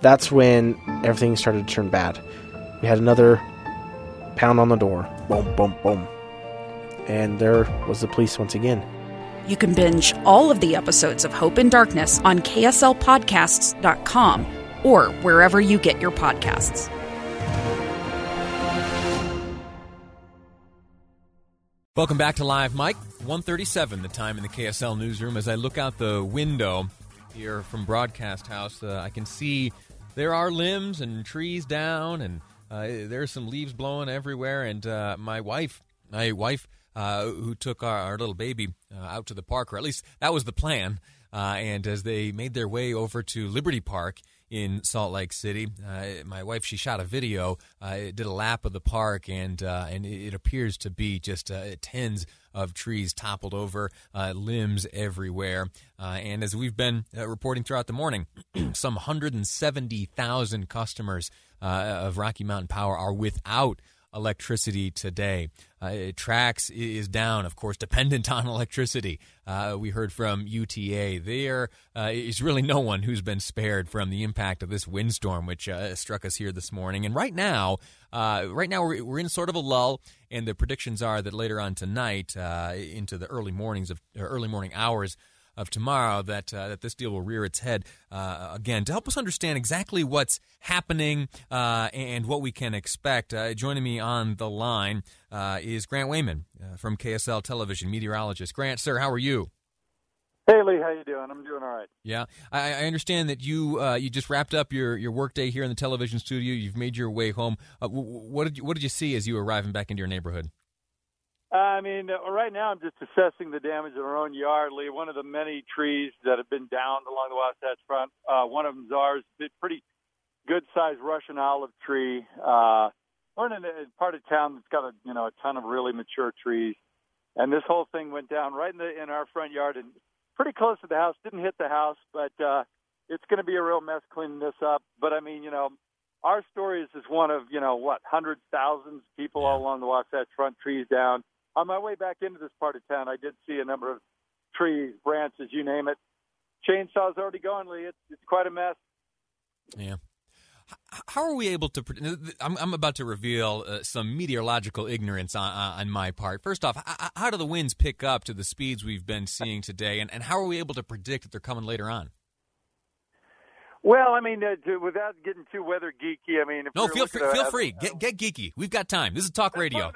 That's when everything started to turn bad. We had another pound on the door. Boom, boom, boom. And there was the police once again. You can binge all of the episodes of Hope and Darkness on KSLPodcasts.com or wherever you get your podcasts. Welcome back to Live Mike. 137, the time in the KSL newsroom. As I look out the window here from Broadcast House, uh, I can see there are limbs and trees down, and uh, there's some leaves blowing everywhere. And uh, my wife, my wife, uh, who took our, our little baby uh, out to the park, or at least that was the plan. Uh, and as they made their way over to Liberty Park, in Salt Lake City. Uh, my wife, she shot a video, uh, did a lap of the park, and uh, and it appears to be just uh, tens of trees toppled over, uh, limbs everywhere. And as we've been reporting throughout the morning, some 170,000 customers of Rocky Mountain Power are without electricity today. Uh, is down, of course, dependent on electricity. Uh, we heard from UTA. There uh, is really no one who's been spared from the impact of this windstorm, which uh, struck us here this morning. And right now, uh, right now we're, we're in sort of a lull, and the predictions are that later on tonight, uh, into the early mornings of early morning hours of tomorrow that uh, that this deal will rear its head uh, again. To help us understand exactly what's happening uh, and what we can expect, uh, joining me on the line uh, is Grant Weyman uh, from KSL Television, meteorologist. Grant, sir, how are you? Hey Lee, how you doing? I'm doing all right. Yeah, I, I understand that you you just wrapped up your, your workday here in the television studio. You've made your way home. what did you, what did you see as you were arriving back into your neighborhood? I mean, uh, right now I'm just assessing the damage in our own yard, Lee. One of the many trees that have been downed along the Wasatch Front. Uh, one of them's ours. Pretty good-sized Russian olive tree. Uh, we're in a part of town that's got a you know a ton of really mature trees, and this whole thing went down right in the in our front yard and pretty close to the house. Didn't hit the house, but uh, it's going to be a real mess cleaning this up. But I mean, you know, our story is just one of you know what hundreds, thousands of people all along the Wasatch Front, trees down on my way back into this part of town, I did see a number of trees, branches, you name it. Chainsaw's already gone, Lee. It's, it's quite a mess. Yeah. How are we able to? I'm, I'm about to reveal uh, some meteorological ignorance on, on my part. First off, how do the winds pick up to the speeds we've been seeing today, and, and how are we able to predict that they're coming later on? Well, I mean, uh, to, without getting too weather geeky, I mean, no, feel free, feel free, get get geeky. We've got time. This is talk radio.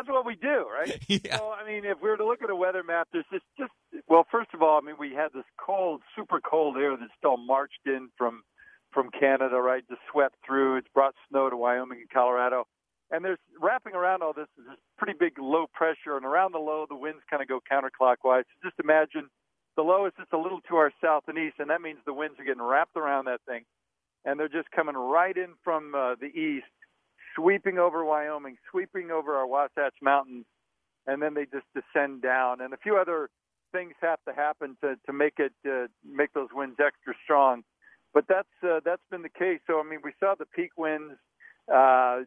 That's what we do, right? yeah. So, I mean, if we were to look at a weather map, there's just, just well, first of all, I mean, we had this cold, super cold air that still marched in from from Canada, right? Just swept through. It's brought snow to Wyoming and Colorado, and there's wrapping around all this is this pretty big low pressure, and around the low, the winds kind of go counterclockwise. So just imagine the low is just a little to our south and east, and that means the winds are getting wrapped around that thing, and they're just coming right in from uh, the east sweeping over Wyoming, sweeping over our Wasatch Mountains, and then they just descend down. And a few other things have to happen to to make it uh, make those winds extra strong. But that's uh, that's been the case. So I mean, we saw the peak winds uh,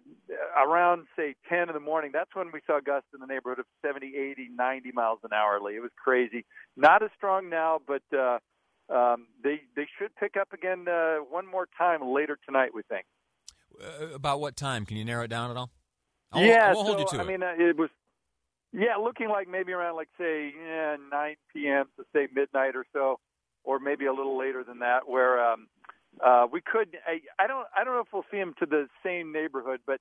around say 10 in the morning. That's when we saw gusts in the neighborhood of 70, 80, 90 miles an hour. It was crazy. Not as strong now, but uh, um, they they should pick up again uh, one more time later tonight. We think. Uh, about what time? Can you narrow it down at all? I yeah, I won't so, hold you to I it. mean, uh, it was yeah, looking like maybe around like say yeah, 9 p.m. to say midnight or so, or maybe a little later than that, where um, uh, we could. I, I don't. I don't know if we'll see them to the same neighborhood, but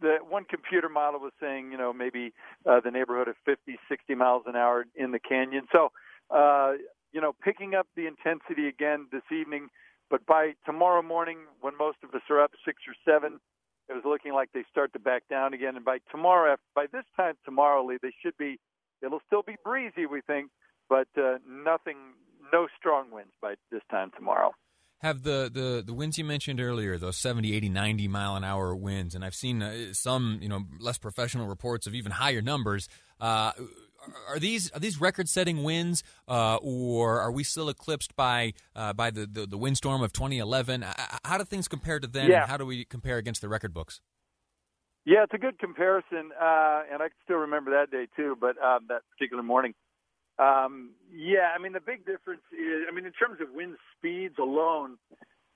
the one computer model was saying, you know, maybe uh, the neighborhood of 50, 60 miles an hour in the canyon. So, uh, you know, picking up the intensity again this evening. But by tomorrow morning, when most of us are up six or seven, it was looking like they start to back down again. And by tomorrow, by this time tomorrow, Lee, they should be. It'll still be breezy, we think, but uh, nothing, no strong winds by this time tomorrow. have the, the, the winds you mentioned earlier, those 70, 80, 90 mile an hour winds, and I've seen uh, some, you know, less professional reports of even higher numbers. Uh, are these are these record setting winds, uh, or are we still eclipsed by uh, by the, the, the windstorm of 2011? How do things compare to then? Yeah. And how do we compare against the record books? Yeah, it's a good comparison, uh, and I can still remember that day too. But um, that particular morning, um, yeah, I mean the big difference is, I mean in terms of wind speeds alone,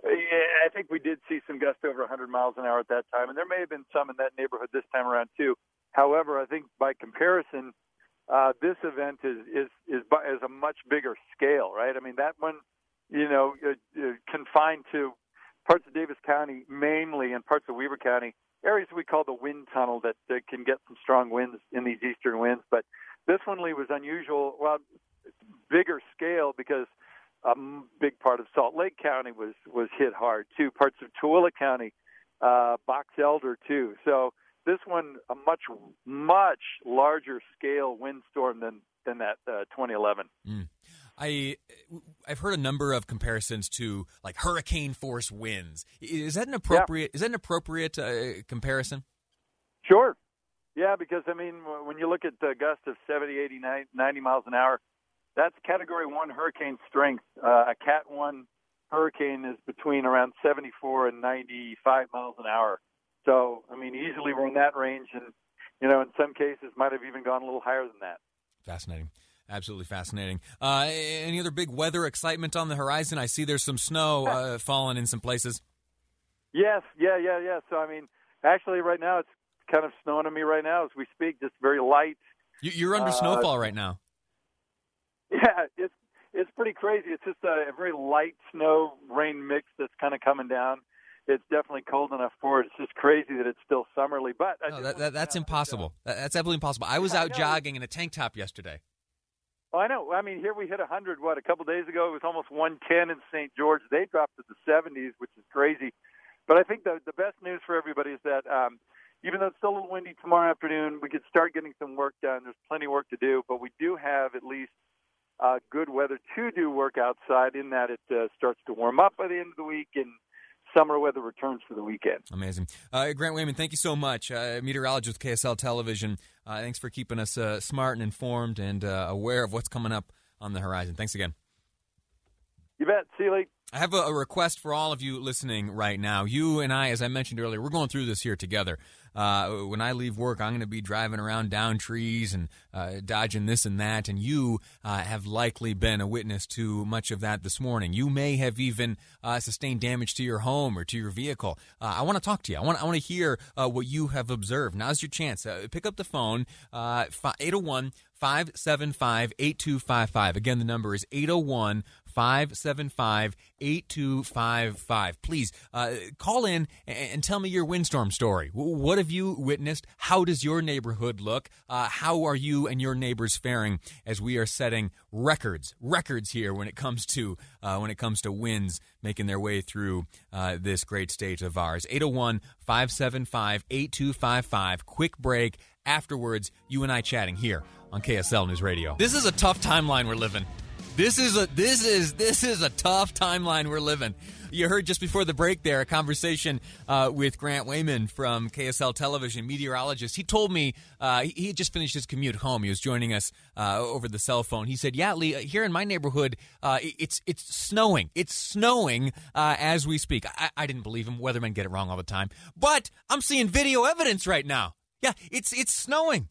I think we did see some gusts over 100 miles an hour at that time, and there may have been some in that neighborhood this time around too. However, I think by comparison, uh, this event is is is is a much bigger scale, right? I mean that one, you know, uh, uh, confined to parts of Davis County mainly and parts of Weber County areas we call the wind tunnel that, that can get some strong winds in these eastern winds. But this one, Lee, was unusual. Well, bigger scale because a big part of Salt Lake County was was hit hard too. Parts of Tooele County, uh, Box Elder too. So this one a much much larger scale windstorm than than that uh, 2011. Mm. I I've heard a number of comparisons to like hurricane force winds. Is that an appropriate? Yeah. Is that an appropriate uh, comparison? Sure. Yeah, because I mean, when you look at the gust of 70, 80, 90 miles an hour, that's Category One hurricane strength. Uh, a Cat One hurricane is between around 74 and 95 miles an hour. So, I mean, easily we're in that range, and you know, in some cases, might have even gone a little higher than that. Fascinating. Absolutely fascinating. Uh, any other big weather excitement on the horizon? I see there's some snow uh, falling in some places. Yes, yeah, yeah, yeah. So I mean, actually, right now it's kind of snowing on me right now as we speak. Just very light. You're under uh, snowfall right now. Yeah, it's it's pretty crazy. It's just a, a very light snow rain mix that's kind of coming down. It's definitely cold enough for it. It's just crazy that it's still summerly, but no, that, that, that's impossible. That's absolutely impossible. I was out jogging in a tank top yesterday. Oh, I know. I mean, here we hit 100. What a couple days ago, it was almost 110 in St. George. They dropped to the 70s, which is crazy. But I think the the best news for everybody is that um, even though it's still a little windy tomorrow afternoon, we could start getting some work done. There's plenty of work to do, but we do have at least uh, good weather to do work outside. In that it uh, starts to warm up by the end of the week and summer weather returns for the weekend. Amazing. Uh, Grant Weyman, thank you so much. Uh, meteorologist with KSL Television. Uh, thanks for keeping us uh, smart and informed and uh, aware of what's coming up on the horizon. Thanks again. You bet. See you later. I have a, request for all of you listening right now. You and I, as I mentioned earlier, we're going through this here together. Uh, when I leave work, I'm going to be driving around down trees and uh, dodging this and that. And you uh, have likely been a witness to much of that this morning. You may have even uh, sustained damage to your home or to your vehicle. Uh, I want to talk to you. I want I want to hear uh, what you have observed. Now's your chance. pick up the phone. 801 575 8255. Again, the number is 801 575 8255. Please uh, call in and tell me your windstorm story. What have you witnessed? How does your neighborhood look? Uh, how are you and your neighbors faring as we are setting records, records here when it comes to uh, when it comes to winds making their way through uh, this great state of ours? 801 575 8255. Quick break. Afterwards, you and I chatting here on KSL News Radio. This is a tough timeline we're living. This is a this is this is a tough timeline we're living. You heard just before the break there a conversation uh, with Grant Weyman from KSL Television, meteorologist. He told me uh, he had just finished his commute home. He was joining us uh, over the cell phone. He said, "Yeah, Lee, here in my neighborhood, uh, it's it's snowing. It's snowing uh, as we speak." I, I didn't believe him. Weathermen get it wrong all the time, but I'm seeing video evidence right now. Yeah, it's it's snowing.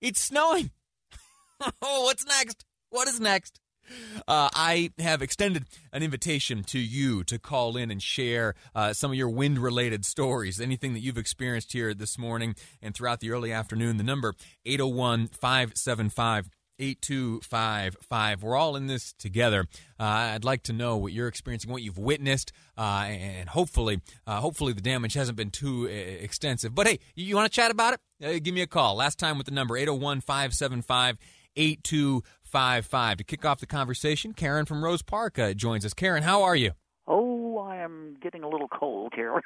It's snowing. oh, what's next? What is next? Uh, I have extended an invitation to you to call in and share uh, some of your wind related stories, anything that you've experienced here this morning and throughout the early afternoon. The number 801 575 8255. We're all in this together. Uh, I'd like to know what you're experiencing, what you've witnessed, uh, and hopefully, uh, hopefully the damage hasn't been too uh, extensive. But hey, you want to chat about it? Uh, give me a call. Last time with the number 801 575 8255. To kick off the conversation, Karen from Rose Park uh, joins us. Karen, how are you? Oh, I am getting a little cold here.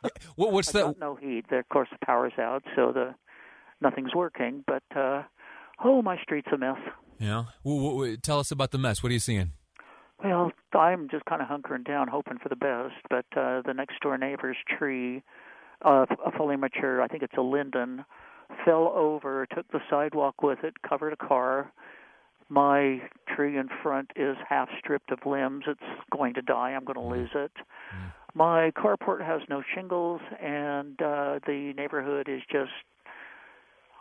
what, what's I? Got no heat. Of course, the power's out, so the nothing's working. But uh, oh, my street's a mess. Yeah. Well, tell us about the mess. What are you seeing? Well, I'm just kind of hunkering down, hoping for the best. But uh, the next door neighbor's tree, uh, a fully mature, I think it's a linden, fell over, took the sidewalk with it, covered a car. My tree in front is half stripped of limbs. It's going to die. I'm going to lose it. Mm. My carport has no shingles, and uh, the neighborhood is just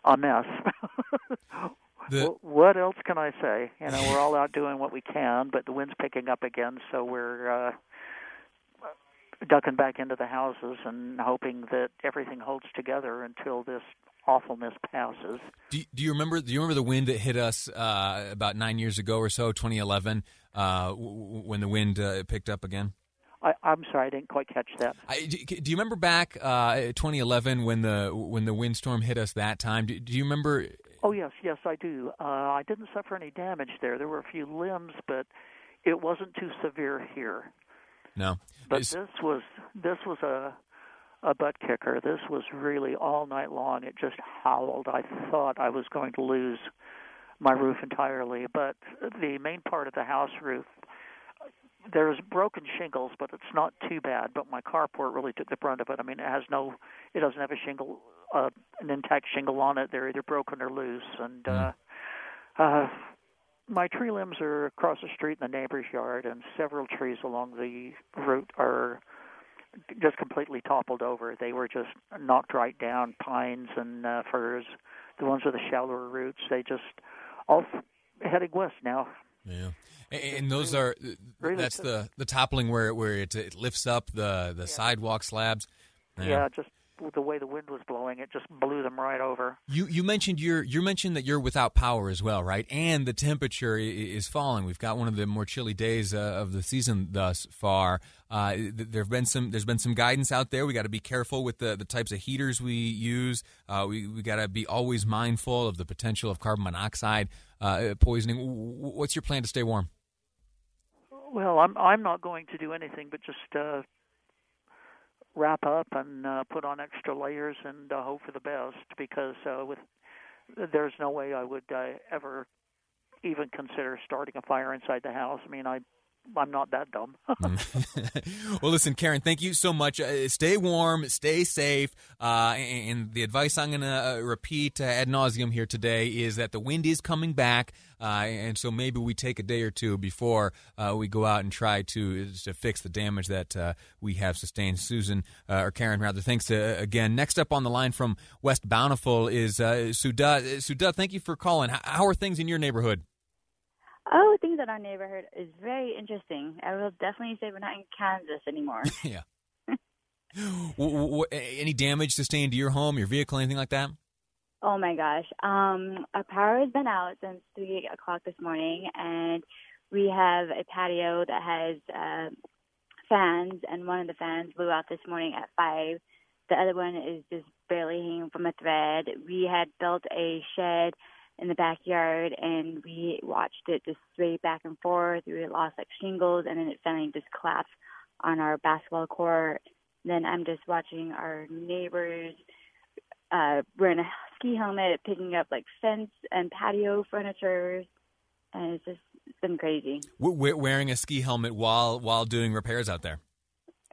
a mess. The- Wh- what else can I say? You know, we're all out doing what we can, but the wind's picking up again, so we're uh, ducking back into the houses and hoping that everything holds together until this awfulness passes. Do, do you remember? Do you remember the wind that hit us uh, about nine years ago or so, 2011, uh, w- when the wind uh, picked up again? I, I'm sorry, I didn't quite catch that. I, do, do you remember back uh, 2011 when the when the windstorm hit us that time? Do, do you remember? Oh yes, yes, I do. Uh, I didn't suffer any damage there. There were a few limbs, but it wasn't too severe here. No. But It's- this was this was a a butt kicker. This was really all night long. It just howled. I thought I was going to lose my roof entirely. But the main part of the house roof, there's broken shingles, but it's not too bad. But my carport really took the brunt of it. I mean, it has no, it doesn't have a shingle, uh, an intact shingle on it. They're either broken or loose, and. uh uh my tree limbs are across the street in the neighbor's yard, and several trees along the route are just completely toppled over. They were just knocked right down. Pines and uh, firs, the ones with the shallower roots, they just all f- heading west now. Yeah. And, and those are really that's the the toppling where where it, it lifts up the the sidewalk slabs. Yeah. just the way the wind was blowing, it just blew them right over. You you mentioned you're you mentioned that you're without power as well, right? And the temperature is falling. We've got one of the more chilly days uh, of the season thus far. Uh, there've been some there's been some guidance out there. We got to be careful with the, the types of heaters we use. Uh, we we got to be always mindful of the potential of carbon monoxide uh, poisoning. What's your plan to stay warm? Well, I'm I'm not going to do anything but just uh, wrap up and uh, put on extra layers and uh, hope for the best because uh, with there's no way I would uh, ever even consider starting a fire inside the house. I mean, I I'm not that dumb. well, listen, Karen, thank you so much. Uh, stay warm, stay safe. Uh, and, the advice I'm going to uh, repeat uh, ad nauseum here today is that the wind is coming back, uh, and so maybe we take a day or two before uh, we go out and try to to fix the damage that we have sustained. Susan or Karen, rather. Thanks again. Next up on the line from West Bountiful is Suda. Suda, thank you for calling. How are things in your neighborhood? Oh, things in our neighborhood is very interesting. I will definitely say we're not in Kansas anymore. yeah. W- w- any damage sustained to your home, your vehicle, anything like that? oh my gosh. Um, our power has been out since three o'clock this morning, and we have a patio that has uh, fans, and one of the fans blew out this morning at five. The other one is just barely hanging from a thread. We had built a shed in the backyard, and we watched it just sway back and forth. We lost like shingles, and then it finally just collapsed on our basketball court. Then I'm just watching our neighbors uh, wearing a ski helmet, picking up like fence and patio furniture, and it's just it's been crazy. W- we- wearing a ski helmet while while doing repairs out there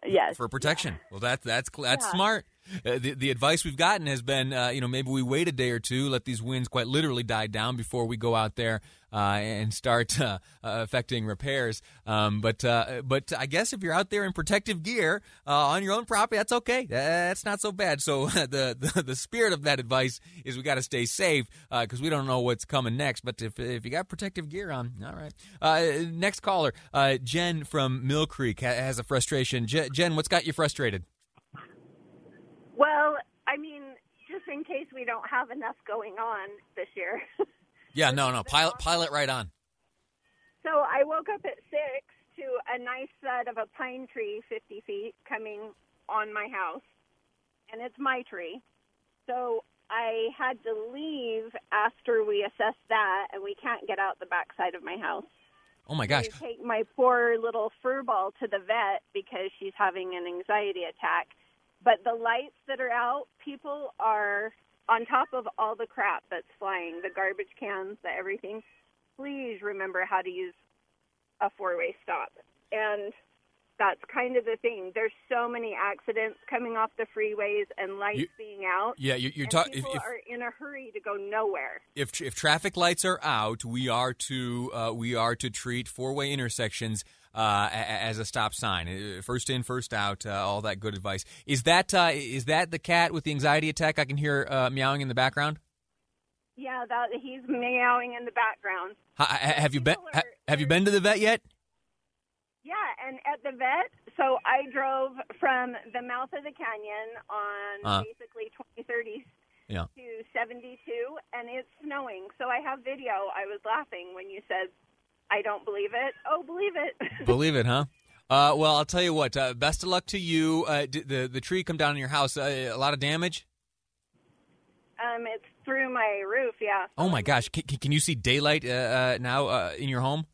Yes, for protection. Well, that's that's that's Yeah. smart. Uh, the the advice we've gotten has been, uh, you know, maybe we wait a day or two, let these winds quite literally die down before we go out there uh, and start uh, affecting repairs. Um, but uh, but I guess if you're out there in protective gear on your own property, that's okay. That's not so bad. So the the, the spirit of that advice is we got to stay safe because we don't know what's coming next. But if if you got protective gear on, all right. Next caller, Jen from Mill Creek has a frustration. Je- Jen, what's got you frustrated? Well, I mean, just in case we don't have enough going on this year. Yeah, no, no. Pilot, pilot, right on. so I woke up at six to a nice set of a pine tree, 50 feet, coming on my house, and it's my tree. So I had to leave after we assessed that, and we can't get out the backside of my house. Oh my gosh. Take my poor little fur ball to the vet because she's having an anxiety attack. But the lights that are out, people are on top of all the crap that's flying, the garbage cans, the everything. Please remember how to use a four-way stop. And that's kind of the thing. There's so many accidents coming off the freeways and lights You- being out. Yeah, you're, you're talking. people If, are in a hurry to go nowhere. if if traffic lights are out, we are to uh, we are to treat four way intersections uh, as a stop sign. Uh, First in, first out. Uh, all that good advice. Is that uh, is that the cat with the anxiety attack? I can hear uh, meowing in the background. Yeah, that he's meowing in the background. Ha- have you been ha- Have you been to the vet yet? Yeah, and at the vet, so I drove from the mouth of the canyon on Uh. basically 2030 Yeah. to 72, and it's snowing. So I have video. I was laughing when you said, I don't believe it. Oh, believe it. Believe it, huh? Uh, well, I'll tell you what. Uh, best of luck to you. Uh, did the the tree come down in your house? Uh, a lot of damage. um, it's through my roof, yeah. Oh my gosh! Can, can you see daylight uh, uh, now uh, in your home?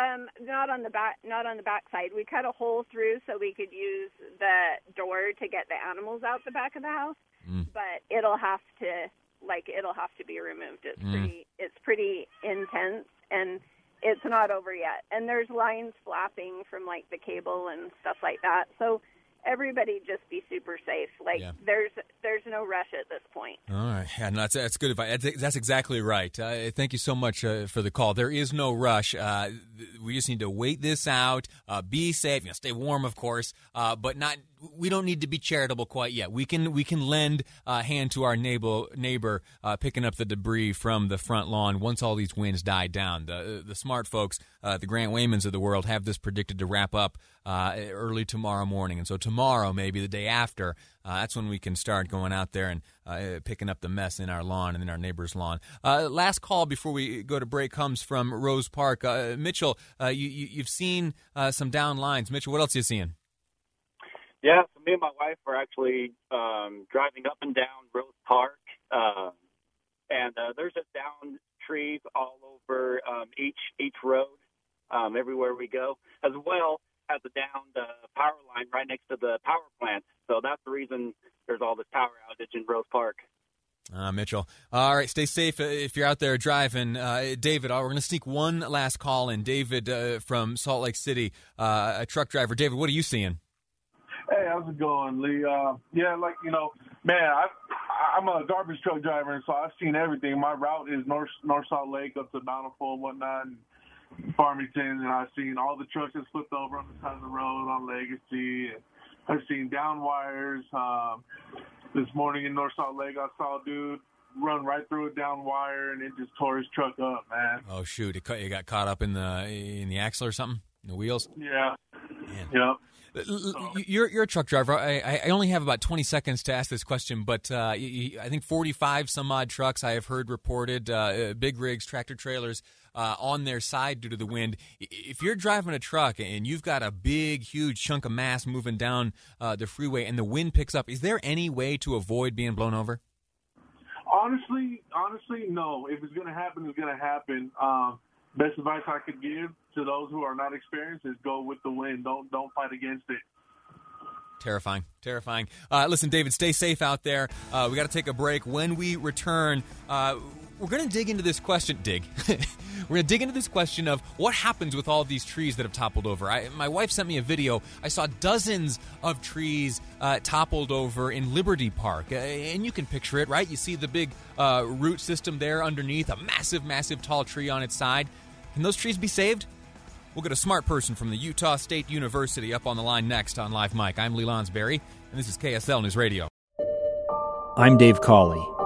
Um, not on the back, not on the back side. We cut a hole through so we could use the door to get the animals out the back of the house. Mm. But it'll have to, like, it'll have to be removed. It's Mm. pretty, it's pretty intense, and it's not over yet. And there's lines flapping from like the cable and stuff like that. So everybody just be super safe. Like, Yeah. there's, there's no rush at this point. All right, yeah, no, that's that's good advice. That's, that's exactly right. Uh, thank you so much uh, for the call. There is no rush. Uh, we just need to wait this out. Uh, be safe. You know, stay warm, of course, uh, but not. We don't need to be charitable quite yet. We can we can lend a hand to our neighbor neighbor uh, picking up the debris from the front lawn once all these winds die down. The the smart folks, uh, the Grant Weymans of the world, have this predicted to wrap up uh, early tomorrow morning, and so tomorrow, maybe the day after, uh, that's when we can start going out there and uh, picking up the mess in our lawn and in our neighbor's lawn. Uh, last call before we go to break comes from Rose Park. Uh, Mitchell, uh, you, you, you've seen uh, some down lines. Mitchell, what else are you seeing? Yeah, so me and my wife were actually um, driving up and down Rose Park, um, and uh, there's just down trees all over um, each each road, um, everywhere we go, as well as a downed uh, power line right next to the power plant. So that's the reason there's all this power outage in Rose Park. Uh, Mitchell. All right, stay safe uh, if you're out there driving. Uh, David, uh, we're going to sneak one last call in. David uh, from Salt Lake City, uh, a truck driver. David, what are you seeing? Hey, how's it going, Lee? Uh, yeah, like you know, man, I I'm a garbage truck driver, and so I've seen everything. My route is North North Salt Lake up to Bountiful and whatnot, and Farmington, and I've seen all the trucks that flipped over on the side of the road on Legacy. And I've seen down wires. Um, this morning in North Salt Lake, I saw a dude run right through a down wire, and it just tore his truck up, man. Oh shoot, it, ca- it got caught up in the in the axle or something, in the wheels. Yeah, Man. yeah. L- You're you're a truck driver. I, I- only have about 20 seconds to ask this question, but uh, I think 45 some odd trucks I have heard reported, uh, uh, big rigs, tractor trailers, uh, on their side due to the wind. If you're driving a truck and you've got a big, huge chunk of mass moving down uh, the freeway and the wind picks up, is there any way to avoid being blown over? Honestly, honestly, no. If it's gonna happen, it's gonna happen. Um, best advice I could give to those who are not experienced is go with the wind. Don't don't fight against it. Terrifying, terrifying. Uh, listen, David, stay safe out there. Uh, we got to take a break. When we return, uh, we're going to dig into this question. Dig. we're going to dig into this question of what happens with all these trees that have toppled over. I, my wife sent me a video. I saw dozens of trees uh, toppled over in Liberty Park, uh, and you can picture it, right? You see the big uh, root system there underneath, a massive, massive tall tree on its side. Can those trees be saved? We'll get a smart person from the Utah State University up on the line next on Live Mike. I'm Lee Lonsberry, and this is KSL News Radio. I'm Dave Cawley,